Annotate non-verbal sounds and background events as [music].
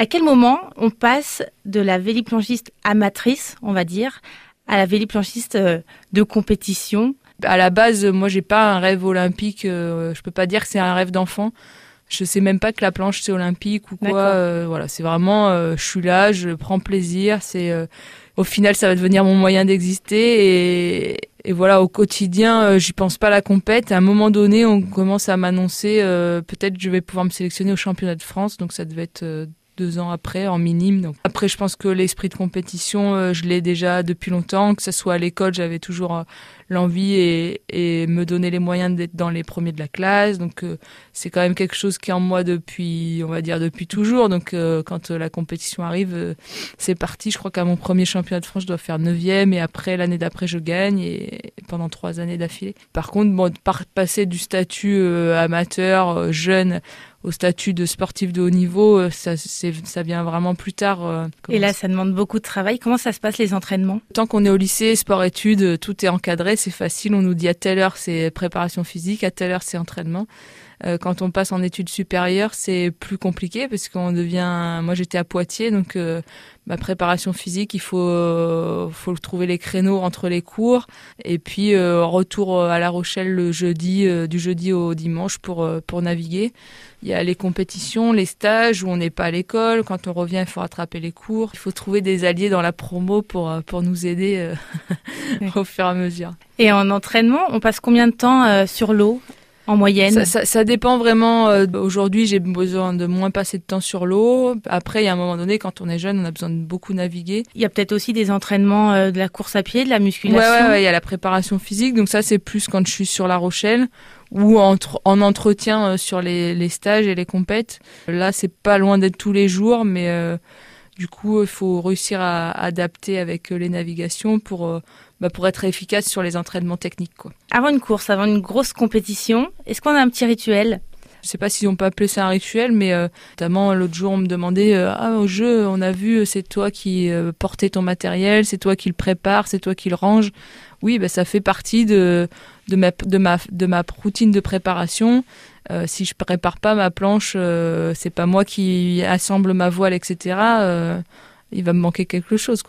À quel moment on passe de la véliplanchiste amatrice, on va dire, à la véliplanchiste euh, de compétition? À la base, moi, j'ai pas un rêve olympique. Euh, je peux pas dire que c'est un rêve d'enfant. Je sais même pas que la planche c'est olympique ou quoi. Euh, voilà, c'est vraiment, je suis là, je prends plaisir. C'est au final, ça va devenir mon moyen d'exister et, et voilà, au quotidien, j'y pense pas à la compète. À un moment donné, on commence à m'annoncer, peut-être je vais pouvoir me sélectionner au championnat de France, donc ça devait être deux ans après en minime. Donc après, je pense que l'esprit de compétition, euh, je l'ai déjà depuis longtemps. Que ce soit à l'école, j'avais toujours euh, l'envie et, et, me donner les moyens d'être dans les premiers de la classe. Donc euh, c'est quand même quelque chose qui est en moi depuis, on va dire depuis toujours. Donc quand la compétition arrive, c'est parti. Je crois qu'à mon premier championnat de France, je dois faire neuvième et après l'année d'après, je gagne et, pendant trois années d'affilée. Par contre, bon, passer du statut amateur jeune au statut de sportif de haut niveau, euh, ça, ça vient vraiment plus tard. Euh, et là, ça demande beaucoup de travail. Comment ça se passe les entraînements? Tant qu'on est au lycée, sport-études, euh, tout est encadré, c'est facile. On nous dit à telle heure c'est préparation physique, à telle heure c'est entraînement. Quand on passe en études supérieures, c'est plus compliqué parce qu'on devient. Moi, j'étais à Poitiers, donc ma préparation physique, il faut faut trouver les créneaux entre les cours et puis retour à La Rochelle le jeudi, du jeudi au dimanche pour pour naviguer. Il y a les compétitions, les stages où on n'est pas à l'école. Quand on revient, il faut rattraper les cours. Il faut trouver des alliés dans la promo pour, euh, pour nous aider euh, [laughs] au fur et à mesure. Et en entraînement, on passe combien de temps euh, sur l'eau? En moyenne ça, ça, ça, dépend vraiment. Aujourd'hui, j'ai besoin de moins passer de temps sur l'eau. Après, il y a un moment donné, quand on est jeune, on a besoin de beaucoup naviguer. Il y a peut-être aussi des entraînements de la course à pied, de la musculation. Ouais, ouais, ouais, il y a la préparation physique. Donc ça, c'est plus quand je suis sur La Rochelle ou entre, en entretien euh, sur les, les, stages et les compètes. Là, c'est pas loin d'être tous les jours, mais euh, du coup, il faut réussir à adapter avec euh, les navigations pour, bah, pour être efficace sur les entraînements techniques. Avant une course, avant une grosse compétition, est-ce qu'on a un petit rituel? Je sais pas si on peut appeler ça un rituel, mais notamment l'autre jour on me demandait ah au jeu on a vu c'est toi qui portais ton matériel, c'est toi qui le prépare, c'est toi qui le range. Oui, bah, ça fait partie de ma, routine de préparation. Euh, si je prépare pas ma planche, euh, c'est pas moi qui assemble ma voile, etc. Euh, il va me manquer quelque chose. Quoi.